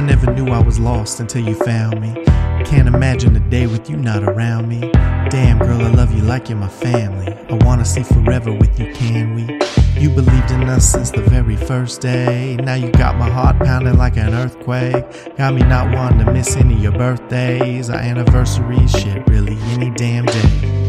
I never knew I was lost until you found me. Can't imagine a day with you not around me. Damn, girl, I love you like you're my family. I wanna see forever with you, can we? You believed in us since the very first day. Now you got my heart pounding like an earthquake. Got me not wanting to miss any of your birthdays, our anniversaries, shit, really any damn day.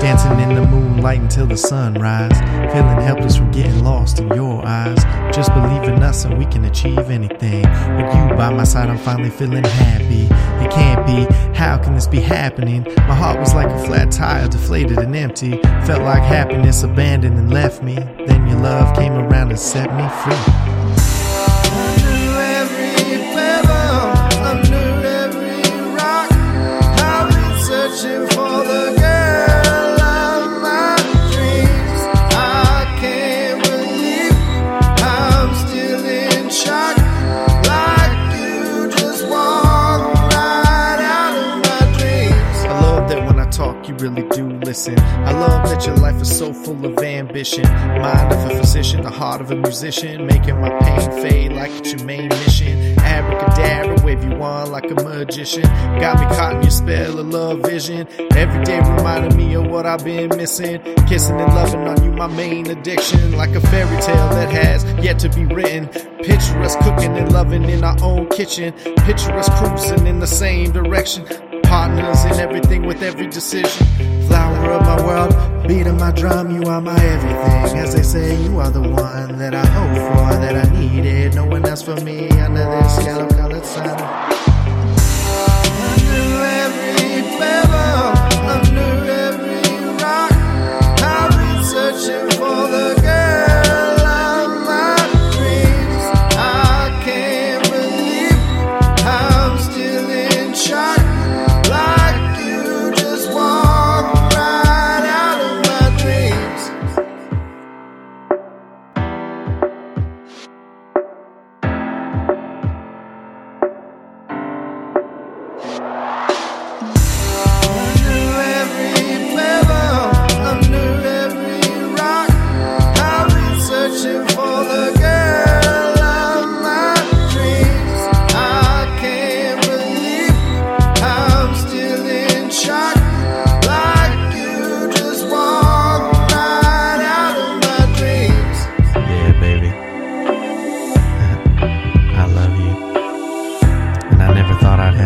Dancing in the moonlight until the sunrise. Feeling helpless from getting lost in your eyes. Just believe in us and we can achieve anything. With you by my side, I'm finally feeling happy. It can't be, how can this be happening? My heart was like a flat tire, deflated and empty. Felt like happiness abandoned and left me. Then your love came around and set me free. Listen. I love that your life is so full of ambition. Mind of a physician, the heart of a musician, making my pain fade like it's your main mission. Abracadabra, wave you on like a magician. Got me caught in your spell of love vision. Every day reminding me of what I've been missing. Kissing and loving on you, my main addiction. Like a fairy tale that has yet to be written. Picture us cooking and loving in our own kitchen. Picture us cruising in the same direction. Partners in everything with every decision. Flower of my world, beat of my drum, you are my everything. As they say, you are the one that I hope for, that I needed. No one else for me under this yellow colored sun. Under every pebble, under every rock, I've been searching for the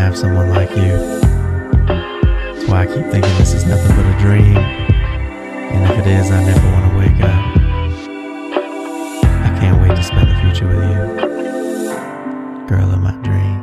have someone like you. That's why I keep thinking this is nothing but a dream. And if it is, I never want to wake up. I can't wait to spend the future with you. Girl of my dreams.